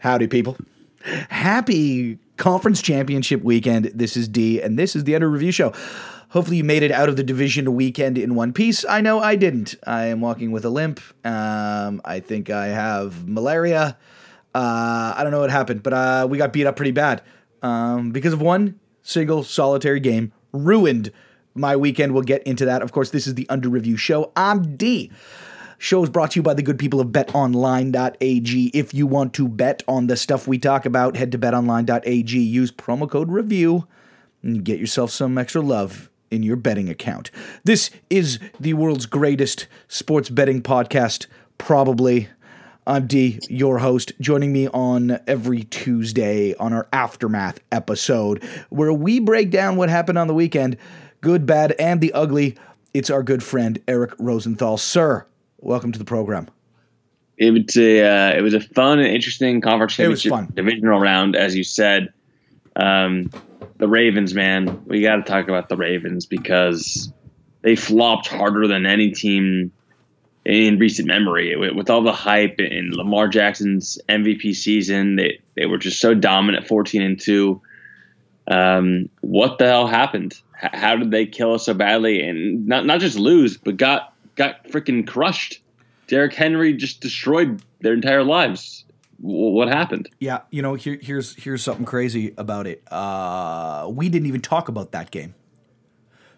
Howdy, people. Happy conference championship weekend. This is D, and this is the Under Review Show. Hopefully, you made it out of the division weekend in one piece. I know I didn't. I am walking with a limp. Um, I think I have malaria. Uh, I don't know what happened, but uh, we got beat up pretty bad um, because of one single solitary game. Ruined my weekend. We'll get into that. Of course, this is the Under Review Show. I'm D. Show is brought to you by the good people of betonline.ag. If you want to bet on the stuff we talk about, head to betonline.ag. Use promo code REVIEW and get yourself some extra love in your betting account. This is the world's greatest sports betting podcast, probably. I'm D, your host, joining me on every Tuesday on our Aftermath episode, where we break down what happened on the weekend good, bad, and the ugly. It's our good friend, Eric Rosenthal. Sir, welcome to the program. It was a uh, it was a fun and interesting conference It was championship fun. divisional round, as you said. Um, the Ravens, man, we got to talk about the Ravens because they flopped harder than any team in recent memory. With, all the hype in Lamar Jackson's MVP season, they they were just so dominant, fourteen and two. Um, what the hell happened? H- how did they kill us so badly and not not just lose, but got got freaking crushed? Derrick Henry just destroyed their entire lives. W- what happened? Yeah, you know, here, here's here's something crazy about it. Uh, we didn't even talk about that game.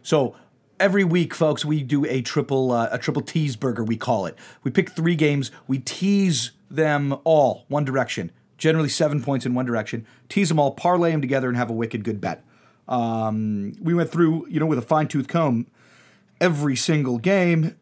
So every week, folks, we do a triple uh, a triple tease burger. We call it. We pick three games. We tease them all one direction. Generally seven points in one direction. Tease them all, parlay them together, and have a wicked good bet. Um, we went through, you know, with a fine tooth comb every single game.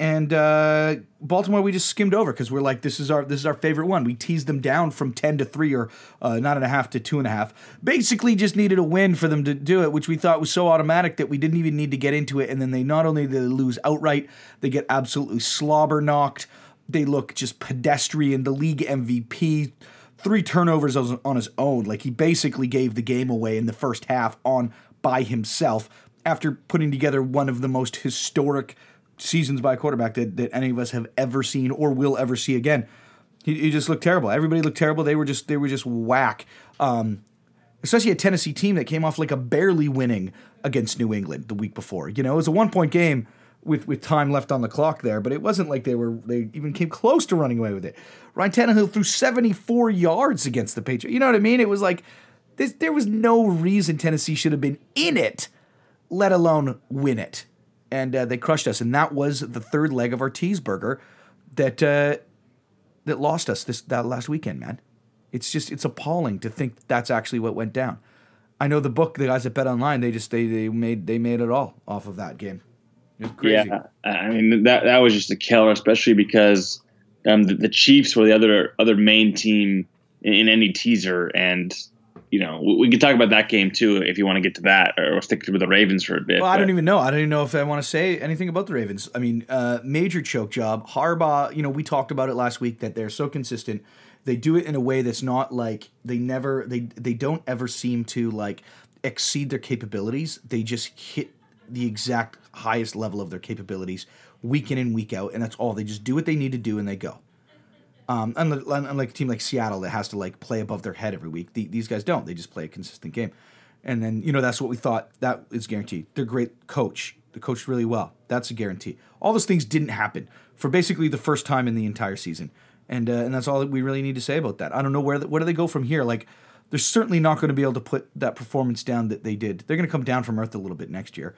And uh, Baltimore, we just skimmed over because we're like, this is our this is our favorite one. We teased them down from ten to three or uh, nine and a half to two and a half. Basically, just needed a win for them to do it, which we thought was so automatic that we didn't even need to get into it. And then they not only they lose outright, they get absolutely slobber knocked. They look just pedestrian. The league MVP, three turnovers on on his own. Like he basically gave the game away in the first half on by himself after putting together one of the most historic seasons by a quarterback that, that any of us have ever seen or will ever see again. He, he just looked terrible. Everybody looked terrible. They were just they were just whack. Um, especially a Tennessee team that came off like a barely winning against New England the week before. You know, it was a one point game with with time left on the clock there, but it wasn't like they were they even came close to running away with it. Ryan Tannehill threw 74 yards against the Patriots. You know what I mean? It was like this, there was no reason Tennessee should have been in it, let alone win it. And uh, they crushed us, and that was the third leg of our cheeseburger that uh, that lost us this that last weekend, man. It's just it's appalling to think that's actually what went down. I know the book, the guys at Bet Online, they just they they made they made it all off of that game. Yeah, I mean that that was just a killer, especially because um, the, the Chiefs were the other other main team in, in any teaser, and you know we, we could talk about that game too if you want to get to that, or stick to the Ravens for a bit. Well, I don't even know. I don't even know if I want to say anything about the Ravens. I mean, uh, major choke job. Harbaugh, you know, we talked about it last week that they're so consistent. They do it in a way that's not like they never they they don't ever seem to like exceed their capabilities. They just hit the exact highest level of their capabilities week in and week out, and that's all. They just do what they need to do and they go. Um, unlike, unlike a team like Seattle that has to like play above their head every week, the, these guys don't. They just play a consistent game, and then you know that's what we thought that is guaranteed. They're great coach. They coached really well. That's a guarantee. All those things didn't happen for basically the first time in the entire season, and uh, and that's all that we really need to say about that. I don't know where the, where do they go from here. Like they're certainly not going to be able to put that performance down that they did. They're going to come down from earth a little bit next year.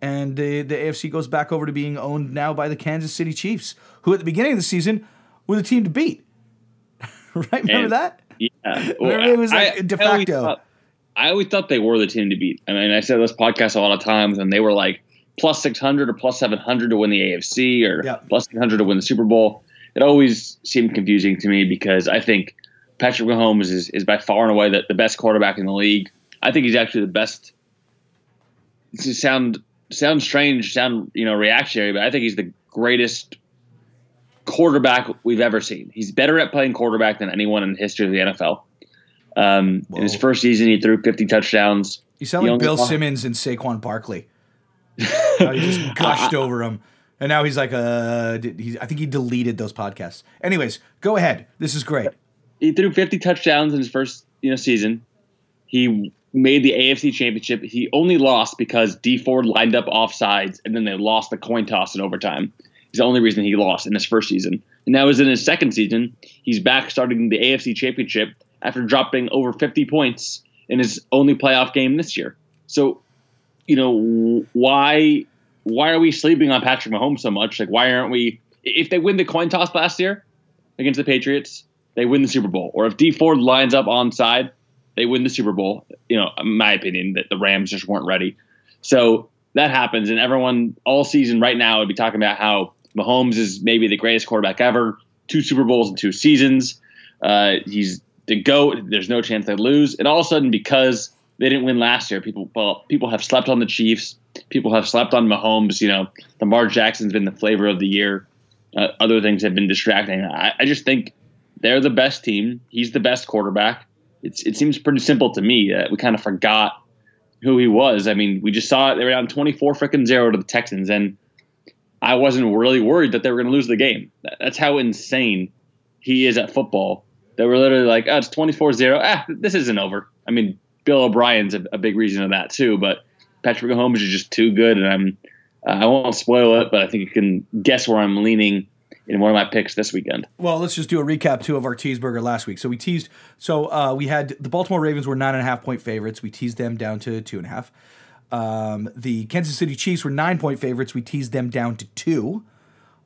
And the, the AFC goes back over to being owned now by the Kansas City Chiefs, who at the beginning of the season were a team to beat. right? Remember And- that? Yeah, Remember it was like de I always facto. thought- I always thought they were the team to beat. I mean, I said this podcast a lot of times, and they were like plus six hundred or plus seven hundred to win the AFC, or Yeah. plus eight hundred to win the Super Bowl. It always seemed confusing to me because I think Patrick Mahomes is, is by far and away the, the best quarterback in the league. I think he's actually the best. Sound sound strange, sound you know reactionary, but I think he's the greatest quarterback we've ever seen. He's better at playing quarterback than anyone in the history of the NFL. Um, in his first season, he threw 50 touchdowns. You sound He like Bill lost- Simmons and Saquon Barkley. He just gushed over him. And now he's like, uh, I think he deleted those podcasts. Anyways, go ahead. This is great. he threw 50 touchdowns in his first you know season. He made the AFC Championship. He only lost because Dee Ford lined up offsides, and then they lost the coin toss in overtime. He's the only reason he lost in his first season. And now is in his second season. He's back starting the AFC Championship after dropping over 50 points in his only playoff game this year. So, you know, why why are we sleeping on Patrick Mahomes so much? Like, why aren't we? If they win the coin toss last year against the Patriots, they win the Super Bowl. Or if Dee Ford lines up on side, they win the Super Bowl. You know, in my opinion, that the Rams just weren't ready. So that happens, and everyone all season right now would be talking about how Mahomes is maybe the greatest quarterback ever. Two Super Bowls in two seasons. Uh, he's the goat. There's no chance they lose. And all of a sudden, because they didn't win last year, people well, people have slept on the Chiefs. People have slept on Mahomes. You know, Lamar Jackson's been the flavor of the year. Uh, other things have been distracting. I, I just think they're the best team. He's the best quarterback. It's, it seems pretty simple to me. Uh, we kind of forgot who he was. I mean, we just saw it. They were down 24 freaking zero to the Texans, and I wasn't really worried that they were going to lose the game. That's how insane he is at football. They were literally like, oh, it's 24 0. Ah, this isn't over. I mean, Bill O'Brien's a, a big reason of that, too, but Patrick Mahomes is just too good, and I'm. Uh, I won't spoil it, but I think you can guess where I'm leaning in one of my picks this weekend. Well, let's just do a recap too of our teaseburger last week. So we teased. So uh, we had the Baltimore Ravens were nine and a half point favorites. We teased them down to two and a half. Um, the Kansas City Chiefs were nine point favorites. We teased them down to two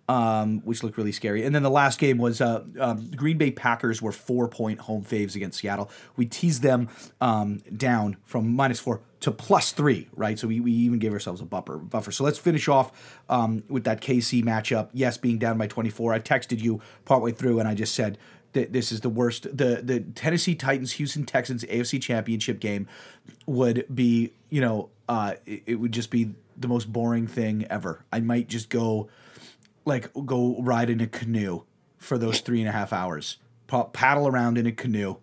um, which looked really scary. And then the last game was uh, um, Green Bay Packers were four point home faves against Seattle. We teased them um, down from minus four to plus three, right? So we, we even gave ourselves a buffer. Buffer. So let's finish off um, with that KC matchup. Yes, being down by 24. I texted you partway through and I just said that this is the worst. The the Tennessee Titans Houston Texans AFC Championship game would be, you know, uh, it, it would just be the most boring thing ever. I might just go like go ride in a canoe for those three and a half hours, paddle around in a canoe,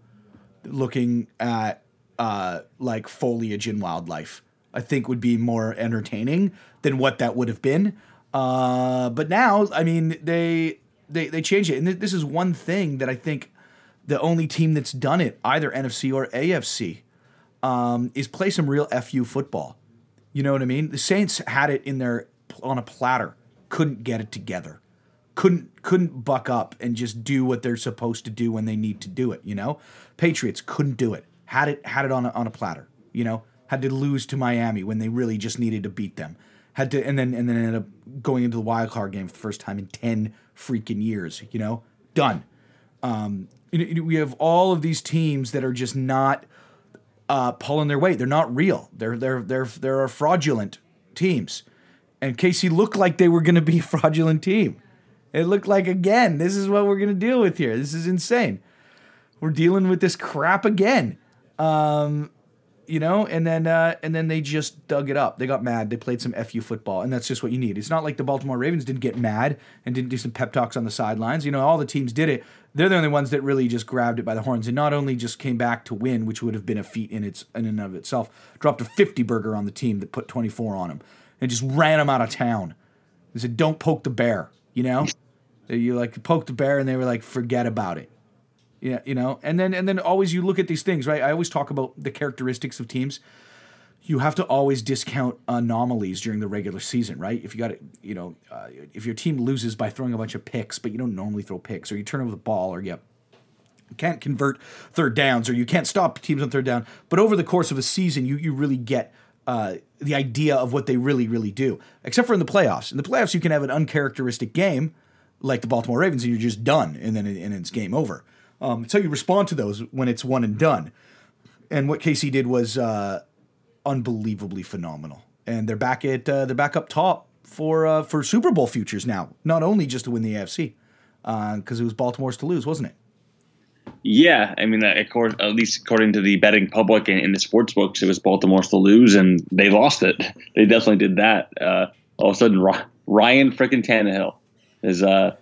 looking at uh, like foliage and wildlife. I think would be more entertaining than what that would have been. Uh, but now, I mean, they they they changed it, and this is one thing that I think the only team that's done it, either NFC or AFC, um, is play some real fu football. You know what I mean? The Saints had it in their on a platter couldn't get it together. Couldn't couldn't buck up and just do what they're supposed to do when they need to do it, you know? Patriots couldn't do it. Had it had it on a, on a platter, you know? Had to lose to Miami when they really just needed to beat them. Had to and then and then ended up going into the wild card game for the first time in 10 freaking years, you know? Done. Um, we have all of these teams that are just not uh, pulling their weight. They're not real. They're they're they're they're fraudulent teams and KC looked like they were going to be a fraudulent team. It looked like again, this is what we're going to deal with here. This is insane. We're dealing with this crap again. Um, you know, and then uh, and then they just dug it up. They got mad. They played some fu football, and that's just what you need. It's not like the Baltimore Ravens didn't get mad and didn't do some pep talks on the sidelines. You know, all the teams did it. They're the only ones that really just grabbed it by the horns and not only just came back to win, which would have been a feat in its in and of itself. Dropped a fifty burger on the team that put twenty four on them and just ran them out of town. They said, "Don't poke the bear," you know. you like poke the bear, and they were like, "Forget about it." Yeah, you know. And then and then always you look at these things, right? I always talk about the characteristics of teams. You have to always discount anomalies during the regular season, right? If you got it, you know, uh, if your team loses by throwing a bunch of picks, but you don't normally throw picks, or you turn over the ball, or you can't convert third downs, or you can't stop teams on third down. But over the course of a season, you you really get uh, the idea of what they really, really do. Except for in the playoffs. In the playoffs, you can have an uncharacteristic game like the Baltimore Ravens, and you're just done, and then and it's game over. Um, so you respond to those when it's one and done. And what KC did was uh, unbelievably phenomenal, and they're back at uh, they're back up top for uh, for Super Bowl futures now. Not only just to win the AFC, because uh, it was Baltimore's to lose, wasn't it? Yeah, I mean, at least according to the betting public and in the sports books, it was Baltimore's to lose, and they lost it. They definitely did that. Uh, all of a sudden, Ryan freaking Tannehill is uh,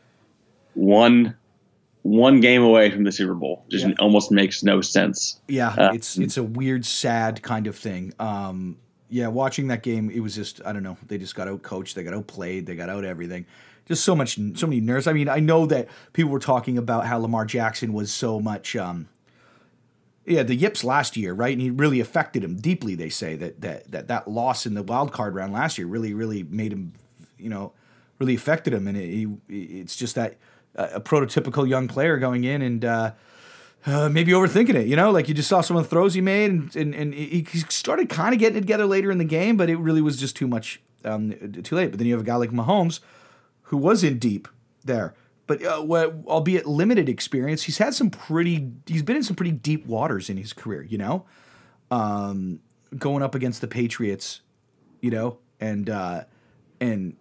one one game away from the Super Bowl. Just yeah. almost makes no sense. Yeah, uh, it's it's a weird, sad kind of thing. Um, yeah, watching that game, it was just I don't know. They just got out coached. They got outplayed. They got out everything just so much, so many nerves. I mean, I know that people were talking about how Lamar Jackson was so much. Um, yeah, the yips last year, right? And he really affected him deeply. They say that that that that loss in the wild card round last year really, really made him, you know, really affected him. And it, he, it's just that a prototypical young player going in and uh, uh, maybe overthinking it. You know, like you just saw some of the throws he made, and and, and he started kind of getting it together later in the game, but it really was just too much, um, too late. But then you have a guy like Mahomes, who was in deep there but uh, albeit limited experience, he's had some pretty. He's been in some pretty deep waters in his career. You know, um, going up against the Patriots, you know, and uh, and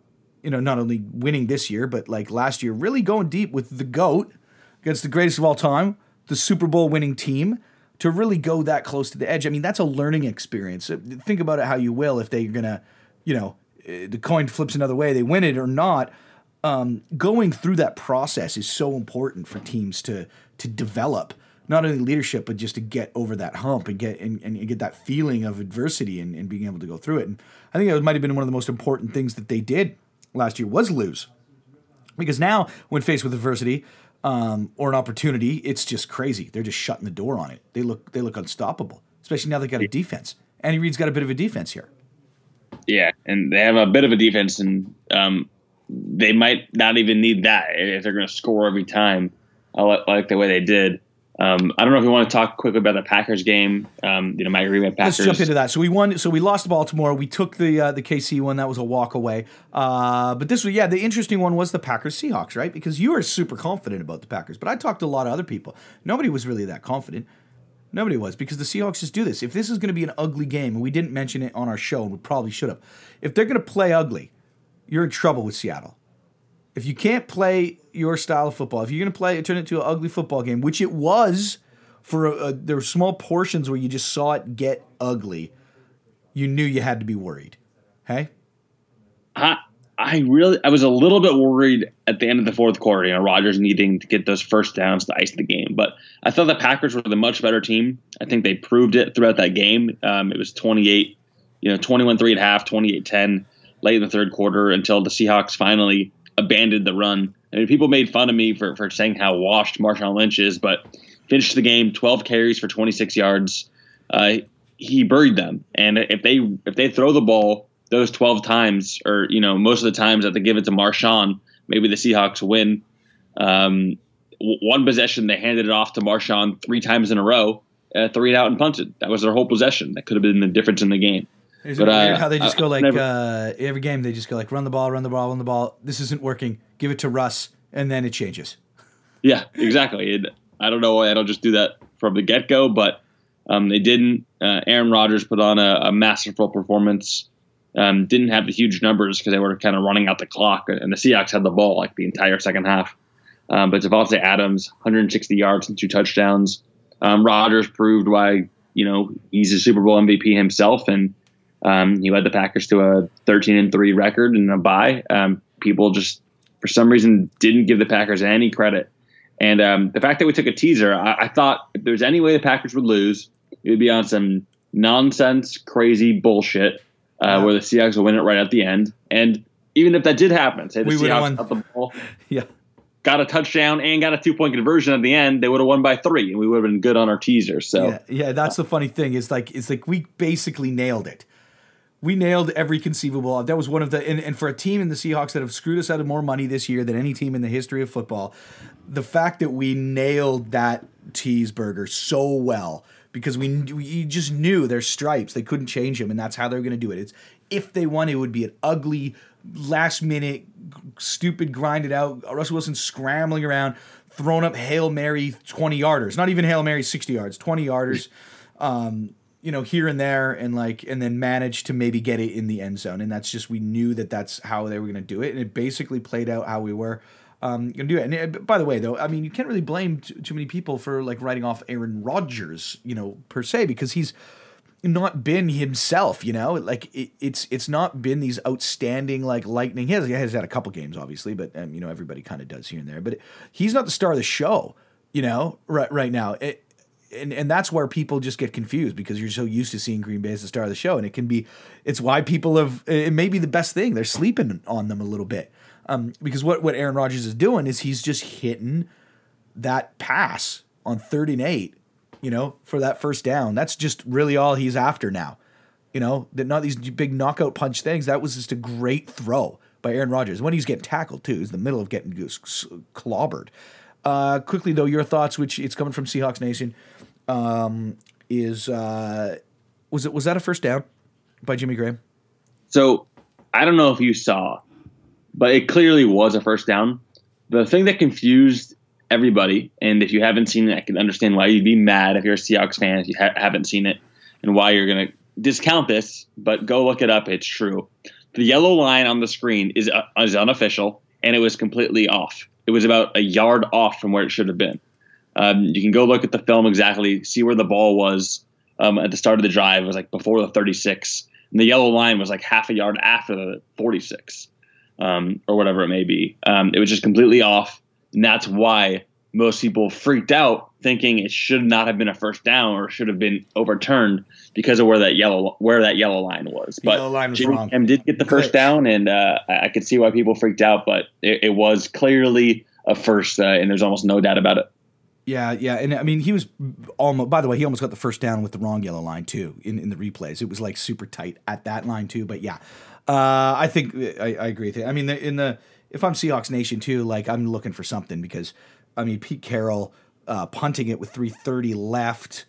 you know not only winning this year, but like last year, really going deep with the goat against the greatest of all time, the Super Bowl winning team. To really go that close to the edge, I mean, that's a learning experience. Think about it how you will. If they're gonna, you know, eh, the coin flips another way, they win it or not um, going through that process is so important for teams to to develop not only leadership but just to get over that hump and get and, and get that feeling of adversity and, and being able to go through it. And I think that might have been one of the most important things that they did last year was lose, because now when faced with adversity um, or an opportunity, it's just crazy. They're just shutting the door on it. They look they look unstoppable, especially now they've got a defense. Andy Reid's got a bit of a defense here. Yeah, and they have a bit of a defense, and um, they might not even need that if they're going to score every time. I like the way they did. Um, I don't know if you want to talk quickly about the Packers game. Um, you know, my agreement. Packers. Let's jump into that. So we won. So we lost Baltimore. We took the uh, the KC one. That was a walk away. Uh, but this was yeah. The interesting one was the Packers Seahawks, right? Because you were super confident about the Packers, but I talked to a lot of other people. Nobody was really that confident. Nobody was because the Seahawks just do this. If this is going to be an ugly game, and we didn't mention it on our show, and we probably should have, if they're going to play ugly, you're in trouble with Seattle. If you can't play your style of football, if you're going to play turn it into an ugly football game, which it was for a, a, there were small portions where you just saw it get ugly, you knew you had to be worried. Hey, I I really I was a little bit worried at the end of the fourth quarter. You know, Rodgers needing to get those first downs to ice the game, but I thought the Packers were the much better team. I think they proved it throughout that game. Um, it was 28, you know, 21-3 at half, 28-10 late in the third quarter until the Seahawks finally abandoned the run. I mean, people made fun of me for, for saying how washed Marshawn Lynch is, but finished the game 12 carries for 26 yards. Uh, he buried them, and if they if they throw the ball those 12 times, or you know most of the times that they give it to Marshawn, maybe the Seahawks win. Um, one possession they handed it off to Marshawn three times in a row, uh, three out and punted. That was their whole possession. That could have been the difference in the game. Is but, it weird how they just go like never, uh, every game they just go like run the ball, run the ball, run the ball. This isn't working. Give it to Russ, and then it changes. Yeah, exactly. I don't know why I don't just do that from the get go, but um, they didn't. Uh, Aaron Rodgers put on a, a masterful performance. Um, didn't have the huge numbers because they were kind of running out the clock, and the Seahawks had the ball like the entire second half. Um, but Davante Adams, 160 yards and two touchdowns. Um, Rodgers proved why you know he's a Super Bowl MVP himself, and um, he led the Packers to a 13 and three record and a bye. Um, people just for some reason didn't give the Packers any credit. And um, the fact that we took a teaser, I, I thought if there's any way the Packers would lose, it would be on some nonsense, crazy bullshit uh, where the Seahawks will win it right at the end. And even if that did happen, say the we Seahawks got the ball, yeah, got a touchdown and got a two point conversion at the end, they would have won by three, and we would have been good on our teaser. So yeah, yeah that's the funny thing. Is like it's like we basically nailed it we nailed every conceivable. That was one of the and, and, for a team in the Seahawks that have screwed us out of more money this year than any team in the history of football, the fact that we nailed that cheeseburger so well because we we just knew their stripes they couldn't change them and that's how they're going to do it. It's if they won, it would be an ugly last minute stupid grinded out Russell Wilson scrambling around throwing up hail mary 20 yarders not even hail mary 60 yards 20 yarders um, you know, here and there, and like, and then manage to maybe get it in the end zone. And that's just we knew that that's how they were going to do it, and it basically played out how we were um, going to do it. And it, by the way, though, I mean, you can't really blame t- too many people for like writing off Aaron Rodgers, you know, per se, because he's not been himself, you know, like it, it's it's not been these outstanding like lightning. He has, he has had a couple games, obviously, but um, you know everybody kind of does here and there. But it, he's not the star of the show, you know, right right now. It, and and that's where people just get confused because you're so used to seeing Green Bay as the star of the show, and it can be, it's why people have, it may be the best thing. They're sleeping on them a little bit. Um, because what what Aaron Rodgers is doing is he's just hitting that pass on third and eight, you know, for that first down. That's just really all he's after now. You know, that not these big knockout punch things. That was just a great throw by Aaron Rodgers. When he's getting tackled too, he's in the middle of getting clobbered. Uh, quickly though, your thoughts, which it's coming from Seahawks Nation, um, is uh, was it was that a first down by Jimmy Graham? So I don't know if you saw, but it clearly was a first down. The thing that confused everybody, and if you haven't seen it, I can understand why you'd be mad if you're a Seahawks fan if you ha- haven't seen it, and why you're gonna discount this, but go look it up. It's true. The yellow line on the screen is, uh, is unofficial, and it was completely off. It was about a yard off from where it should have been. Um, you can go look at the film exactly, see where the ball was um, at the start of the drive. It was like before the 36, and the yellow line was like half a yard after the 46, um, or whatever it may be. Um, it was just completely off, and that's why most people freaked out thinking it should not have been a first down or should have been overturned because of where that yellow where that yellow line was. But yellow line was Jimmy wrong. Did get the first down, and uh, I, I could see why people freaked out. But it, it was clearly a first, uh, and there's almost no doubt about it. Yeah, yeah, and I mean he was almost. By the way, he almost got the first down with the wrong yellow line too in, in the replays. It was like super tight at that line too. But yeah, uh, I think I, I agree with you. I mean, in the if I'm Seahawks Nation too, like I'm looking for something because I mean Pete Carroll uh, punting it with 3:30 left.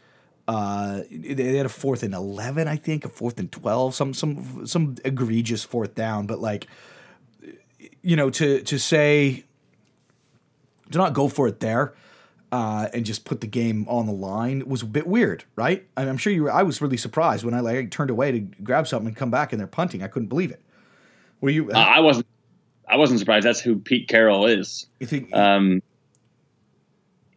Uh, they had a fourth and eleven, I think, a fourth and twelve, some some some egregious fourth down. But like, you know, to to say to not go for it there uh, and just put the game on the line was a bit weird, right? And I'm sure you. Were, I was really surprised when I like turned away to grab something and come back and they're punting. I couldn't believe it. Were you? Uh, I wasn't. I wasn't surprised. That's who Pete Carroll is. You think? Um,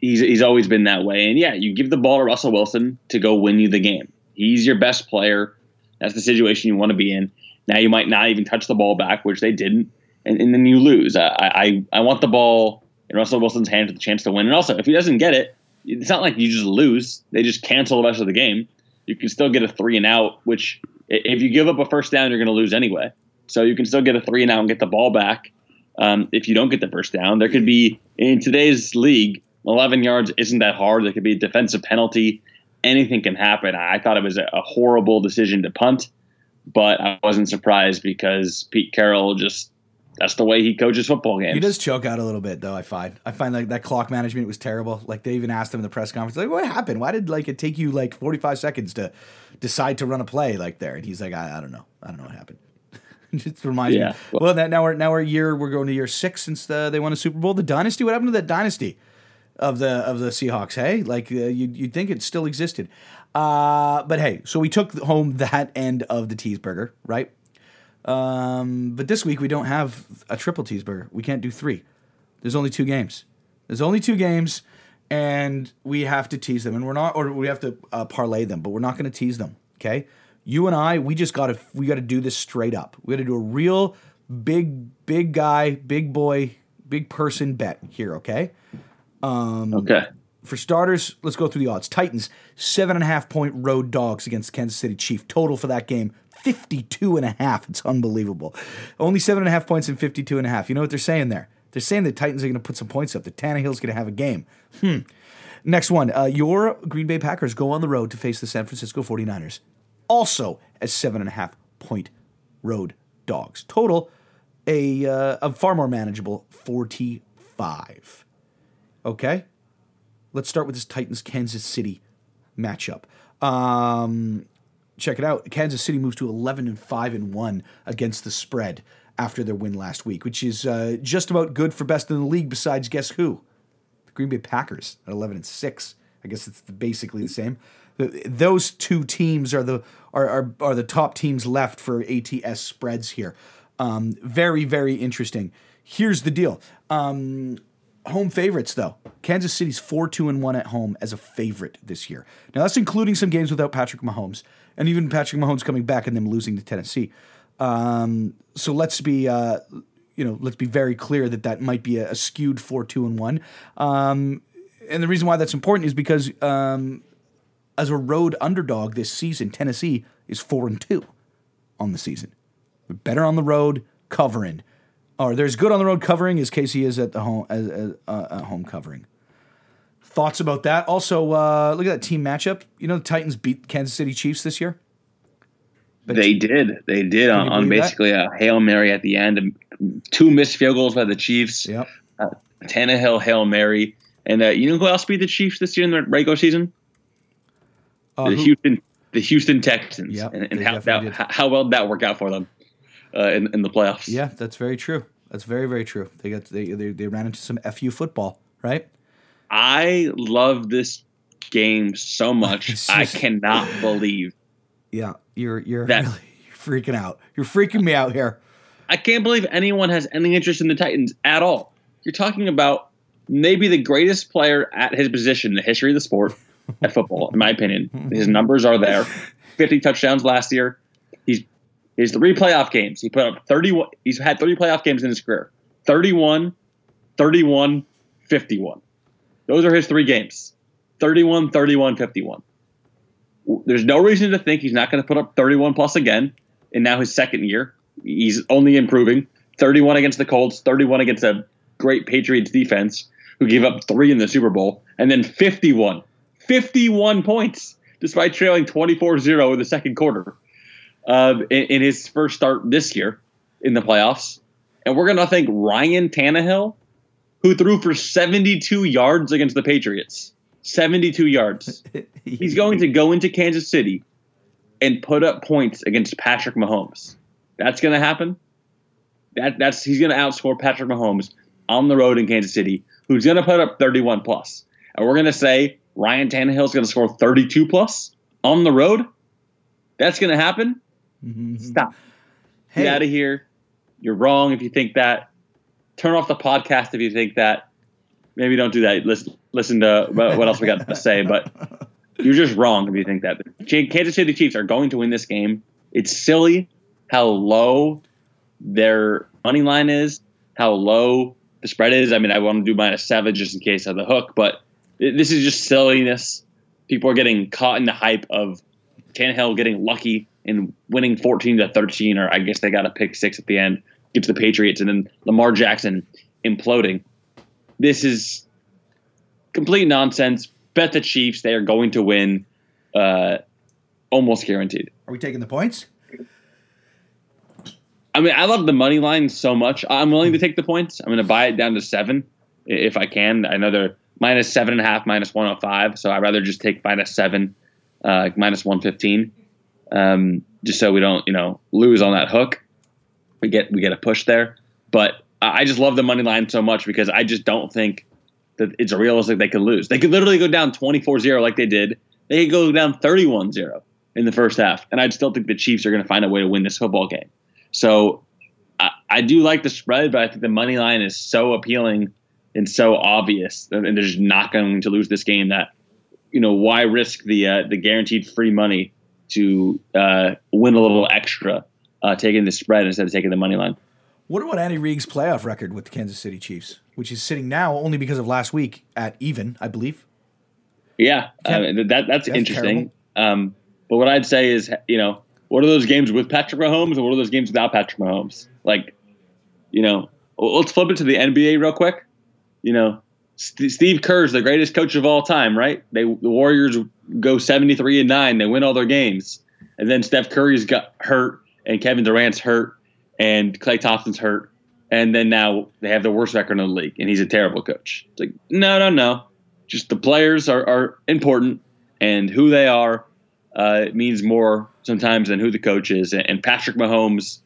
he's he's always been that way. And yeah, you give the ball to Russell Wilson to go win you the game. He's your best player. That's the situation you want to be in. Now you might not even touch the ball back, which they didn't, and, and then you lose. I, I I want the ball in Russell Wilson's with the chance to win. And also, if he doesn't get it, it's not like you just lose. They just cancel the rest of the game. You can still get a three and out, which if you give up a first down, you're going to lose anyway. So you can still get a three and out and get the ball back. Um, if you don't get the first down, there could be in today's league, 11 yards isn't that hard. There could be a defensive penalty. Anything can happen. I thought it was a horrible decision to punt, but I wasn't surprised because Pete Carroll just that's the way he coaches football games. He does choke out a little bit, though. I find. I find like that clock management was terrible. Like they even asked him in the press conference, like, "What happened? Why did like it take you like forty five seconds to decide to run a play like there?" And he's like, "I, I don't know. I don't know what happened." it just reminds Yeah. me. Well, that now we're now we're year. We're going to year six since the, they won a Super Bowl. The dynasty. What happened to that dynasty of the of the Seahawks? Hey, like uh, you you'd think it still existed. Uh, but hey, so we took home that end of the cheeseburger, right? Um, but this week we don't have a triple cheeseburger. We can't do three. There's only two games. There's only two games, and we have to tease them, and we're not, or we have to uh, parlay them, but we're not going to tease them. Okay, you and I, we just got to, we got to do this straight up. We got to do a real big, big guy, big boy, big person bet here. Okay. Um, okay. For starters, let's go through the odds. Titans, seven and a half point road dogs against Kansas City Chief. Total for that game, 52 and a half. It's unbelievable. Only seven and a half points in 52 and a half. You know what they're saying there? They're saying the Titans are going to put some points up. The Tannehill's going to have a game. Hmm. Next one. Uh, your Green Bay Packers go on the road to face the San Francisco 49ers. Also as seven and a half point road dogs. Total, a, uh, a far more manageable 45. Okay? Let's start with this Titans Kansas City matchup. Um, check it out. Kansas City moves to 11 and 5 and 1 against the spread after their win last week, which is uh, just about good for best in the league. Besides, guess who? The Green Bay Packers at 11 and 6. I guess it's basically the same. Those two teams are the are, are, are the top teams left for ATS spreads here. Um, very very interesting. Here's the deal. Um, home favorites though. Kansas City's 4-2 and 1 at home as a favorite this year. Now that's including some games without Patrick Mahomes and even Patrick Mahomes coming back and them losing to Tennessee. Um, so let's be uh, you know, let's be very clear that that might be a, a skewed 4-2 and 1. Um, and the reason why that's important is because um, as a road underdog this season, Tennessee is 4 and 2 on the season. Better on the road, covering. Or they're as good on the road covering as KC is at the home as, as uh, at home covering. Thoughts about that? Also, uh, look at that team matchup. You know the Titans beat Kansas City Chiefs this year. But they did. They did on, on basically that? a hail mary at the end. Two missed field goals by the Chiefs. Yep. Uh, Tannehill hail mary, and uh, you know who else beat the Chiefs this year in the regular season? Uh, the who? Houston, the Houston Texans. Yep, and, and how, that, how well did that work out for them uh, in in the playoffs? Yeah, that's very true. That's very very true. They got they they, they ran into some fu football, right? I love this game so much. Just, I cannot believe. Yeah, you're you're that, really you're freaking out. You're freaking me out here. I can't believe anyone has any interest in the Titans at all. You're talking about maybe the greatest player at his position in the history of the sport at football, in my opinion. His numbers are there. 50 touchdowns last year. He's he's three playoff games. He put up 31 he's had 30 playoff games in his career. 31, 31, 51. Those are his three games 31, 31, 51. There's no reason to think he's not going to put up 31 plus again in now his second year. He's only improving 31 against the Colts, 31 against a great Patriots defense who gave up three in the Super Bowl, and then 51, 51 points despite trailing 24 0 in the second quarter uh, in, in his first start this year in the playoffs. And we're going to thank Ryan Tannehill who threw for 72 yards against the Patriots. 72 yards. He's going to go into Kansas City and put up points against Patrick Mahomes. That's going to happen. That that's he's going to outscore Patrick Mahomes on the road in Kansas City, who's going to put up 31 plus. And we're going to say Ryan Tannehill is going to score 32 plus on the road. That's going to happen. Mm-hmm. Stop. Hey. Get out of here. You're wrong if you think that turn off the podcast if you think that. Maybe don't do that. Listen, listen to what else we got to say. But you're just wrong if you think that. Kansas City Chiefs are going to win this game. It's silly how low their money line is, how low the spread is. I mean, I want to do minus seven just in case of the hook, but this is just silliness. People are getting caught in the hype of Tannehill getting lucky and winning 14 to 13, or I guess they got a pick six at the end against the Patriots, and then Lamar Jackson imploding. This is complete nonsense. Bet the Chiefs; they are going to win, uh, almost guaranteed. Are we taking the points? I mean, I love the money line so much. I'm willing to take the points. I'm going to buy it down to seven if I can. I know they're minus seven and a half, minus 105. So I'd rather just take minus seven, uh, minus 115, um, just so we don't, you know, lose on that hook we get we get a push there. But I just love the money line so much because I just don't think that it's realistic they could lose. They could literally go down 24-0 like they did. They could go down 31-0 in the first half. And I still think the Chiefs are going to find a way to win this football game. So I, I, do like the spread, but I think the money line is so appealing and so obvious, and they're just not going to lose this game. That you know why risk the uh, the guaranteed free money to uh, win a little extra uh, taking the spread instead of taking the money line. What about Andy Reid's playoff record with the Kansas City Chiefs, which is sitting now only because of last week at even, I believe? Yeah, uh, that that's, that's interesting. Um, but what I'd say is, you know, what are those games with Patrick Mahomes and what are those games without Patrick Mahomes? Like, you know, let's flip it to the NBA real quick. You know, St- Steve Kerr's the greatest coach of all time, right? They the Warriors go seventy three and nine, they win all their games, and then Steph Curry's got hurt and Kevin Durant's hurt and Klay Thompson's hurt, and then now they have the worst record in the league, and he's a terrible coach. It's like no, no, no. Just the players are, are important, and who they are uh, means more sometimes than who the coach is. And Patrick Mahomes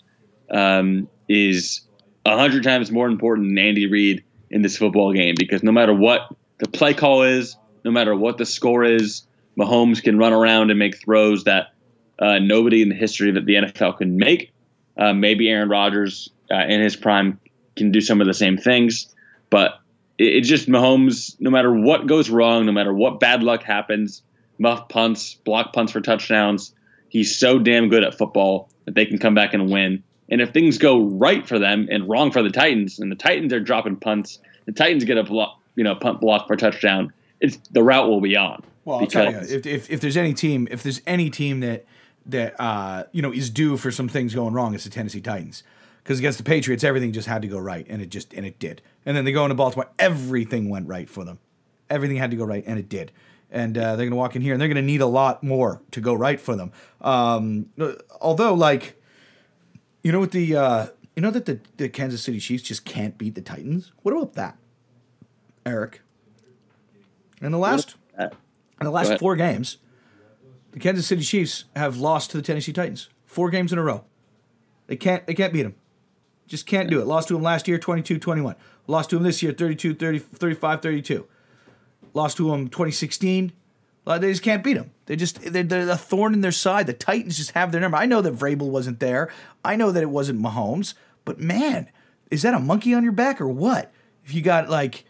um, is a hundred times more important than Andy Reid in this football game because no matter what the play call is, no matter what the score is, Mahomes can run around and make throws that uh, nobody in the history that the NFL can make. Uh, maybe Aaron Rodgers uh, in his prime can do some of the same things, but it's it, just Mahomes. No matter what goes wrong, no matter what bad luck happens, muff punts, block punts for touchdowns. He's so damn good at football that they can come back and win. And if things go right for them and wrong for the Titans, and the Titans are dropping punts, the Titans get a block, you know, punt block for touchdown. It's the rout will be on. Well, I'll tell you, if, if, if there's any team, if there's any team that that uh, you know is due for some things going wrong. It's the Tennessee Titans because against the Patriots, everything just had to go right, and it just and it did. And then they go into Baltimore, everything went right for them. Everything had to go right, and it did. And uh, they're going to walk in here, and they're going to need a lot more to go right for them. Um, although, like, you know what the uh, you know that the, the Kansas City Chiefs just can't beat the Titans. What about that, Eric? In the last in the last four games, the Kansas City Chiefs have lost to the Tennessee Titans four games in a row. They can't they can't beat them. Just can't do it. Lost to them last year 22-21. Lost to them this year 32 30 35 32. Lost to them 2016. They just can't beat them. They just they're, they're a thorn in their side. The Titans just have their number. I know that Vrabel wasn't there. I know that it wasn't Mahomes. But man, is that a monkey on your back or what? If you got like,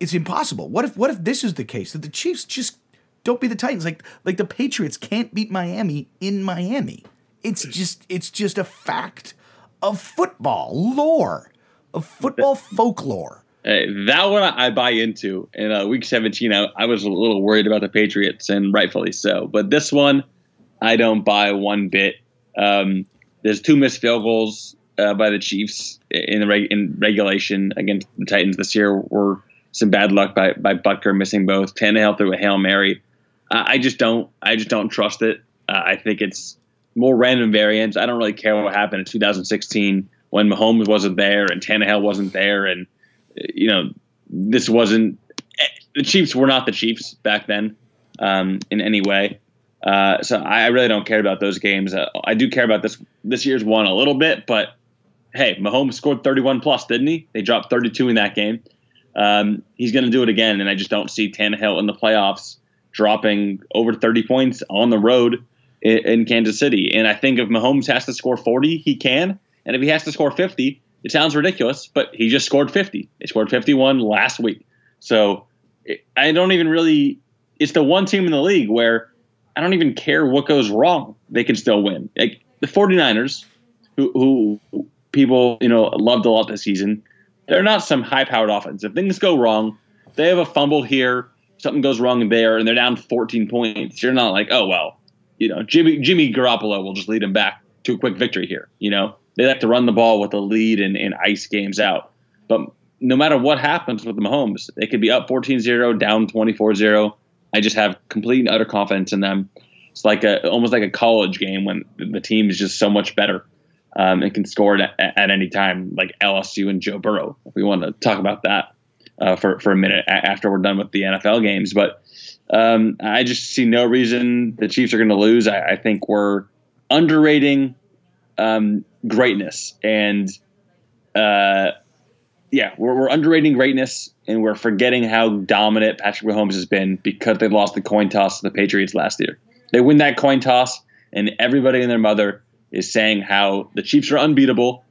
it's impossible. What if what if this is the case that the Chiefs just don't beat the Titans like like the Patriots can't beat Miami in Miami? It's just it's just a fact of football lore, of football folklore. That one I buy into. In uh, week 17, I, I, was a little worried about the Patriots, and rightfully so. But this one, I don't buy one bit. Um, there's two missed field goals uh, by the Chiefs in the reg- in regulation against the Titans this year. Were some bad luck by by Butker missing both. Tannehill threw a hail mary. I just don't. I just don't trust it. Uh, I think it's more random variants. I don't really care what happened in 2016 when Mahomes wasn't there and Tannehill wasn't there, and you know this wasn't the Chiefs were not the Chiefs back then um, in any way. Uh, so I really don't care about those games. Uh, I do care about this this year's one a little bit, but hey, Mahomes scored 31 plus, didn't he? They dropped 32 in that game. Um, he's going to do it again, and I just don't see Tannehill in the playoffs dropping over 30 points on the road in, in Kansas City. And I think if Mahomes has to score 40, he can. And if he has to score 50, it sounds ridiculous, but he just scored 50. He scored 51 last week. So I don't even really. It's the one team in the league where I don't even care what goes wrong. They can still win. Like the 49ers, who, who people you know loved a lot this season, they're not some high-powered offense. If things go wrong, they have a fumble here, something goes wrong there, and they're down 14 points. You're not like, oh well, you know, Jimmy Jimmy Garoppolo will just lead them back to a quick victory here. You know, they like to run the ball with a lead and, and ice games out. But no matter what happens with the Mahomes, they could be up 14-0, down 24-0. I just have complete and utter confidence in them. It's like a almost like a college game when the team is just so much better um, and can score at, at, any time, like LSU and Joe Burrow. If we want to talk about that uh, for for a minute after we're done with the NFL games, but um, I just see no reason the Chiefs are going to lose. I, I, think we're underrating um, greatness, and uh, yeah, we're, we're, underrating greatness, and we're forgetting how dominant Patrick Mahomes has been because they lost the coin toss to the Patriots last year. They win that coin toss, and everybody and their mother is saying how the Chiefs are unbeatable.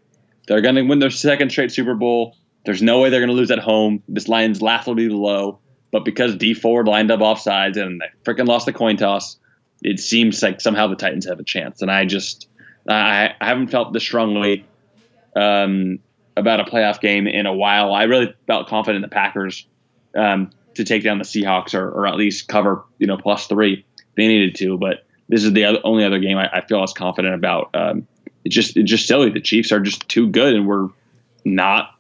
They're going to win their second straight Super Bowl. There's no way they're going to lose at home. This line's laughably low. But because Dee Ford lined up offsides and they freaking lost the coin toss, it seems like somehow the Titans have a chance. And I just I, I haven't felt this strongly um, about a playoff game in a while. I really felt confident in the Packers um, to take down the Seahawks or, or at least cover you know plus three. They needed to, but this is the other, only other game I, I feel as confident about. Um, it's just it's just silly. The Chiefs are just too good, and we're not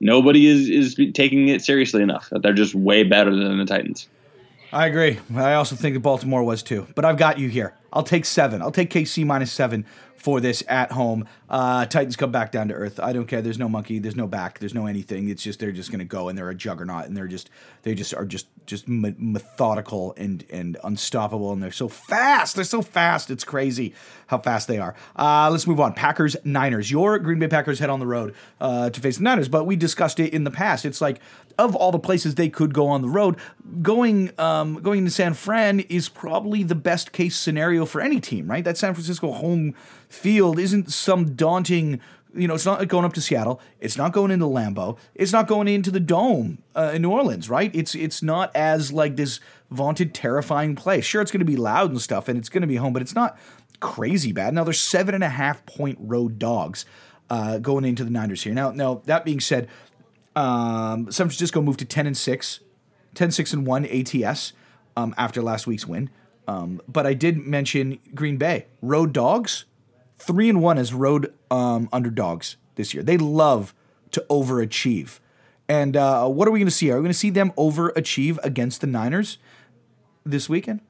nobody is is taking it seriously enough. They're just way better than the Titans. I agree. I also think that Baltimore was too. But I've got you here. I'll take seven. I'll take KC minus seven for this at home. Uh, Titans come back down to earth. I don't care. There's no monkey. There's no back. There's no anything. It's just they're just going to go and they're a juggernaut and they're just they just are just just me- methodical and and unstoppable and they're so fast. They're so fast. It's crazy how fast they are. Uh, let's move on. Packers Niners. Your Green Bay Packers head on the road uh, to face the Niners, but we discussed it in the past. It's like of all the places they could go on the road, going um, going to San Fran is probably the best case scenario for any team, right? That San Francisco home field isn't some daunting. You know, it's not going up to Seattle. It's not going into Lambeau. It's not going into the Dome uh, in New Orleans, right? It's it's not as like this vaunted terrifying place. Sure, it's going to be loud and stuff, and it's going to be home, but it's not crazy bad. Now there's seven and a half point road dogs uh, going into the Niners here. Now, now that being said, um, San Francisco moved to 10 and 6, 10 6 and 1 ATS um, after last week's win. Um, but I did mention Green Bay road dogs, three and one as road um, underdogs this year. They love to overachieve. And uh, what are we going to see? Are we going to see them overachieve against the Niners this weekend?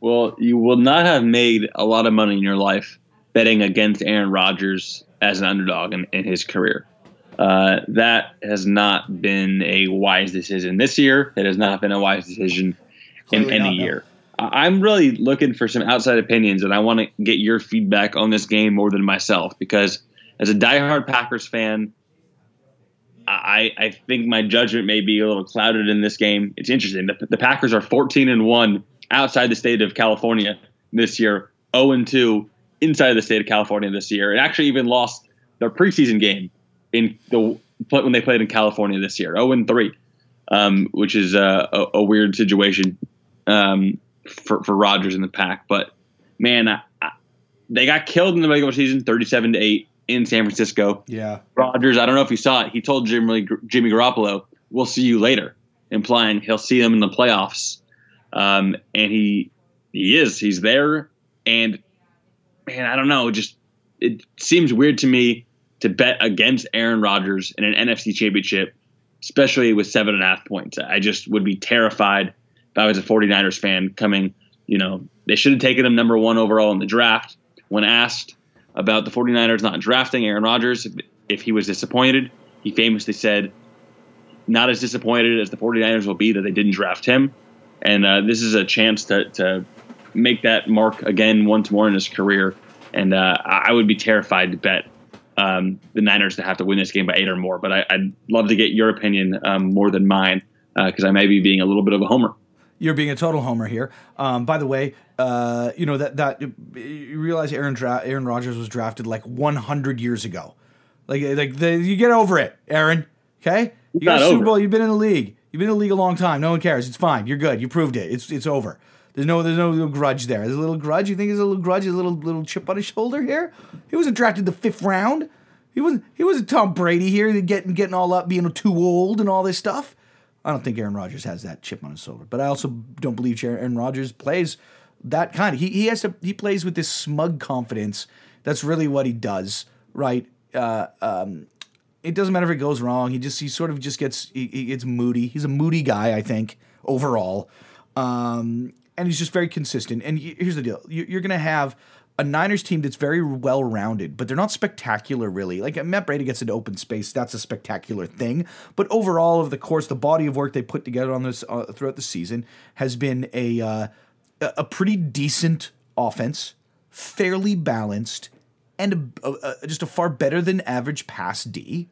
Well, you will not have made a lot of money in your life betting against Aaron Rodgers as an underdog in, in his career. Uh, that has not been a wise decision this year. It has not been a wise decision Clearly in any not, year. No. I'm really looking for some outside opinions, and I want to get your feedback on this game more than myself because as a diehard Packers fan, I, I think my judgment may be a little clouded in this game. It's interesting. The, the Packers are 14 and 1 outside the state of California this year, 0 and 2 inside the state of California this year, and actually even lost their preseason game in the when they played in California this year, 0 and 3, um, which is a, a, a weird situation um, for for Rodgers in the pack. But man, I, I, they got killed in the regular season, 37 to 8 in San Francisco. Yeah. Rodgers, I don't know if you saw it. He told Jimmy, Jimmy Garoppolo, "We'll see you later," implying he'll see them in the playoffs. Um, and he he is. He's there. And man, I don't know. Just it seems weird to me to bet against Aaron Rodgers in an NFC Championship, especially with seven and a half points. I just would be terrified if I was a 49ers fan coming. You know, they should have taken him number one overall in the draft. When asked about the 49ers not drafting Aaron Rodgers if, he was disappointed. He famously said, not as disappointed as the 49ers will be that they didn't draft him. And uh, this is a chance to, to make that mark again once more in his career. And uh, I would be terrified to bet um, the Niners to have to win this game by eight or more. But I, would love to get your opinion um, more than mine because uh, I may be being a little bit of a homer. You're being a total homer here. Um, by the way, uh, you know that that you realize Aaron Dra- Aaron Rodgers was drafted like 100 years ago. Like like the, you get over it, Aaron. Okay, you got a Super Bowl. You've been in the league. You've been in the league a long time. No one cares. It's fine. You're good. You proved it. It's it's over. There's no there's no little grudge there. There's a little grudge. You think there's a little grudge? A little little chip on his shoulder here. He wasn't drafted the fifth round. He wasn't he wasn't Tom Brady here getting getting all up, being too old and all this stuff. I don't think Aaron Rodgers has that chip on his shoulder, but I also don't believe Aaron Rodgers plays that kind. He he has to he plays with this smug confidence. That's really what he does, right? Uh, um, it doesn't matter if it goes wrong. He just he sort of just gets he, he gets moody. He's a moody guy, I think overall, um, and he's just very consistent. And here's the deal: you're going to have a Niners team that's very well rounded, but they're not spectacular really. Like Matt Breida gets into open space, that's a spectacular thing. But overall, of the course, the body of work they put together on this uh, throughout the season has been a uh, a pretty decent offense, fairly balanced, and a, a, a, just a far better than average pass D.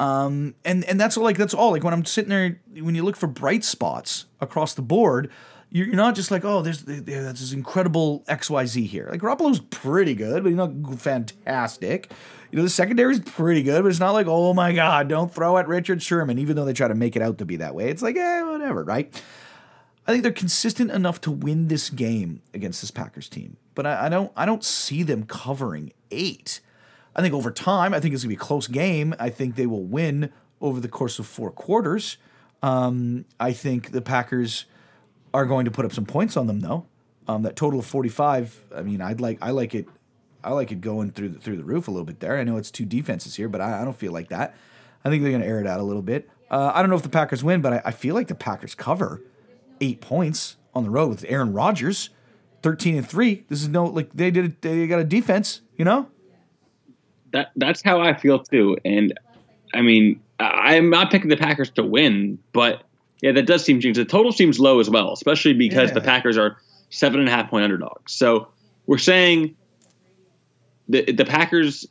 Um, and and that's like that's all. Like when I'm sitting there, when you look for bright spots across the board, you're not just like, oh, there's there's this incredible X Y Z here. Like Garoppolo's pretty good, but he's not fantastic. You know, the secondary is pretty good, but it's not like, oh my god, don't throw at Richard Sherman, even though they try to make it out to be that way. It's like, eh, whatever, right? I think they're consistent enough to win this game against this Packers team, but I, I don't I don't see them covering eight. I think over time, I think it's gonna be a close game. I think they will win over the course of four quarters. Um, I think the Packers are going to put up some points on them though. Um, that total of 45. I mean, I'd like I like it. I like it going through the, through the roof a little bit there. I know it's two defenses here, but I, I don't feel like that. I think they're going to air it out a little bit. Uh, I don't know if the Packers win, but I, I feel like the Packers cover eight points on the road with Aaron Rodgers, thirteen and three. This is no like they did. They got a defense, you know. That that's how I feel too, and I mean I'm not picking the Packers to win, but yeah, that does seem strange. The total seems low as well, especially because yeah. the Packers are seven and a half point underdogs. So we're saying the the Packers,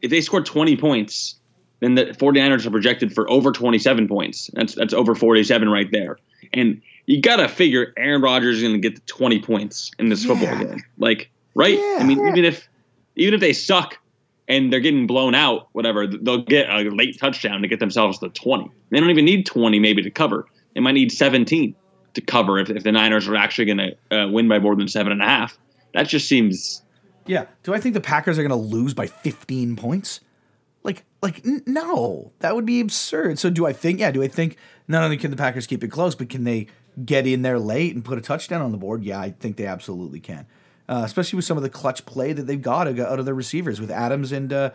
if they score 20 points, then the 49ers are projected for over 27 points. That's that's over 47 right there. And you gotta figure Aaron Rodgers is gonna get the 20 points in this yeah. football game. Like, right? Yeah. I mean, even if even if they suck and they're getting blown out, whatever, they'll get a late touchdown to get themselves to 20. They don't even need 20 maybe to cover. They might need 17 to cover if, if the Niners are actually going to uh, win by more than seven and a half. That just seems. Yeah. Do I think the Packers are going to lose by 15 points? Like, like n- no, that would be absurd. So do I think? Yeah. Do I think not only can the Packers keep it close, but can they get in there late and put a touchdown on the board? Yeah, I think they absolutely can uh, especially with some of the clutch play that they've got out of their receivers with Adams and uh,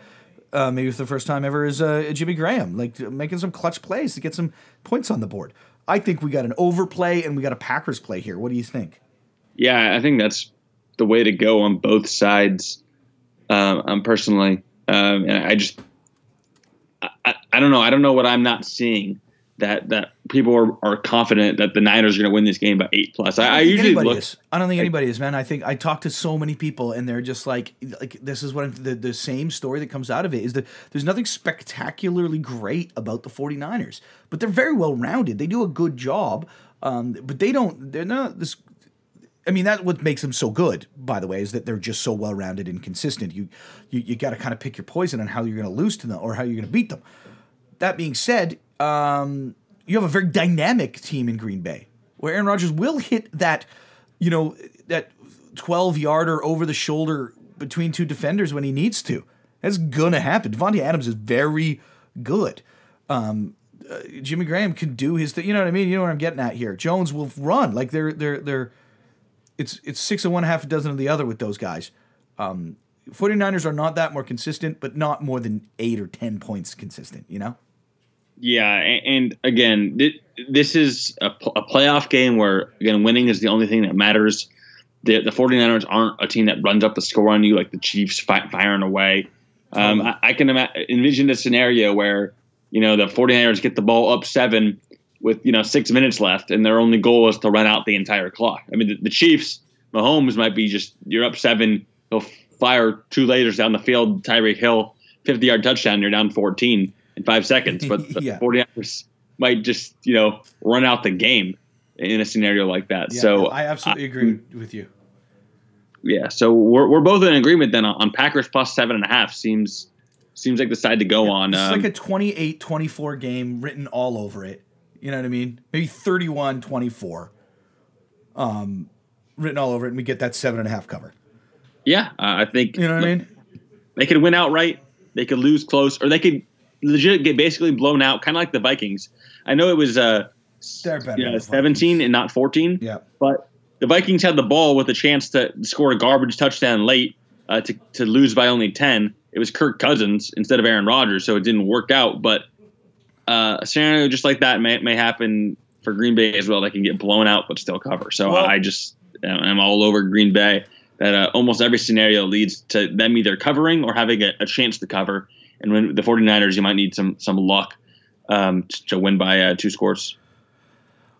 uh, maybe for the first time ever, is uh, Jimmy Graham, like making some clutch plays to get some points on the board. I think we got an overplay and we got a Packers play here. What do you think? Yeah, I think that's the way to go on both sides. Um, I'm personally, um, I just, I, I don't know. I don't know what I'm not seeing that that people are, are confident that the Niners are going to win this game by eight plus. I, I usually look. Is. I don't think anybody is, man. I think I talk to so many people, and they're just like, like this is what I'm, the the same story that comes out of it is that there's nothing spectacularly great about the 49ers, but they're very well rounded. They do a good job, um, but they don't. They're not this. I mean, that's what makes them so good. By the way, is that they're just so well rounded and consistent. You you, you got to kind of pick your poison on how you're going to lose to them or how you're going to beat them. That being said, um, you have a very dynamic team in Green Bay where Aaron Rodgers will hit that, you know, that 12 yarder over the shoulder between two defenders when he needs to. That's gonna happen. Davante Adams is very good. Um, uh, Jimmy Graham can do his thing. You know what I mean? You know what I'm getting at here. Jones will run like they're they're they're. It's it's six of one, half a dozen of the other with those guys. Um, 49ers are not that more consistent, but not more than eight or ten points consistent. You know. Yeah, and, again, this is a, a, playoff game where again winning is the only thing that matters. The, the 49ers aren't a team that runs up the score on you like the Chiefs firing away. Um, I, I, can ima- envision a scenario where you know the 49ers get the ball up seven with you know six minutes left, and their only goal is to run out the entire clock. I mean, the, the Chiefs, Mahomes might be just you're up seven, he'll fire two laters down the field, Tyreek Hill, 50 yard touchdown, you're down 14 in five seconds, but the yeah. 49ers might just, you know, run out the game in a scenario like that. Yeah, so I absolutely I, agree with you. Yeah, so we're, we're both in agreement then on, Packers plus seven and a half seems seems like the side to go yeah, on. It's um, like a 28-24 game written all over it. You know what I mean? Maybe 31-24. Um, written all over it, and we get that seven and a half cover. Yeah, uh, I think. You know what I mean? They could win outright. They could lose close, or they could legit get basically blown out, kind of like the Vikings. I know it was uh, yeah, 17 and not 14. Yeah. But the Vikings had the ball with a chance to score a garbage touchdown late uh, to, to lose by only 10. It was Kirk Cousins instead of Aaron Rodgers, so it didn't work out. But uh, a scenario just like that may, may happen for Green Bay as well. They can get blown out but still cover. So well, I just am all over Green Bay. That uh, almost every scenario leads to them either covering or having a, a chance to cover and when the 49ers, you might need some some luck um, to win by uh, two scores.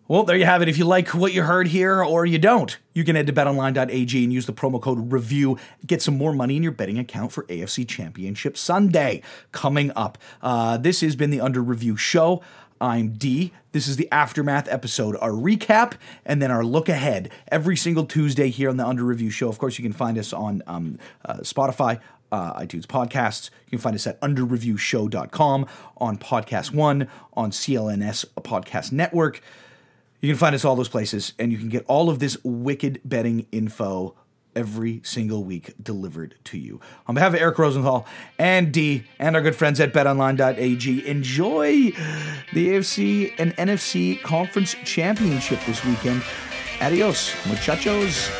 Well, there you have it. If you like what you heard here or you don't, you can head to betonline.ag and use the promo code REVIEW. Get some more money in your betting account for AFC Championship Sunday coming up. Uh, this has been the Under Review Show. I'm D. This is the Aftermath episode, our recap, and then our look ahead every single Tuesday here on the Under Review Show. Of course, you can find us on um, uh, Spotify, uh, iTunes podcasts. You can find us at underreviewshow.com, on Podcast One, on CLNS Podcast Network. You can find us all those places, and you can get all of this wicked betting info every single week delivered to you. On behalf of Eric Rosenthal and D and our good friends at betonline.ag, enjoy the AFC and NFC Conference Championship this weekend. Adios, muchachos.